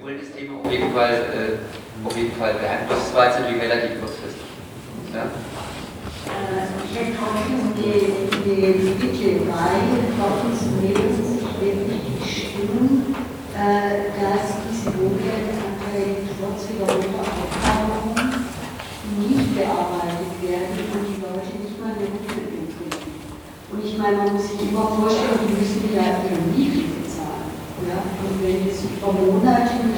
wir wollen das Thema auf jeden Fall, äh, auf jeden Fall behandeln. Das war jetzt natürlich relativ kurzfristig. Ja? Also, ich hätte hoffen, die, die Bitte bei Ordnungsregeln sich wirklich stimmen, äh, dass diese Wohngeldanträge trotz wiederholter Aufforderung nicht bearbeitet werden und die Leute nicht mal eine Rückmeldung kriegen. Und ich meine, man muss sich immer vorstellen, die müssen ja ihre Miete bezahlen. Ja? Und wenn es über Monate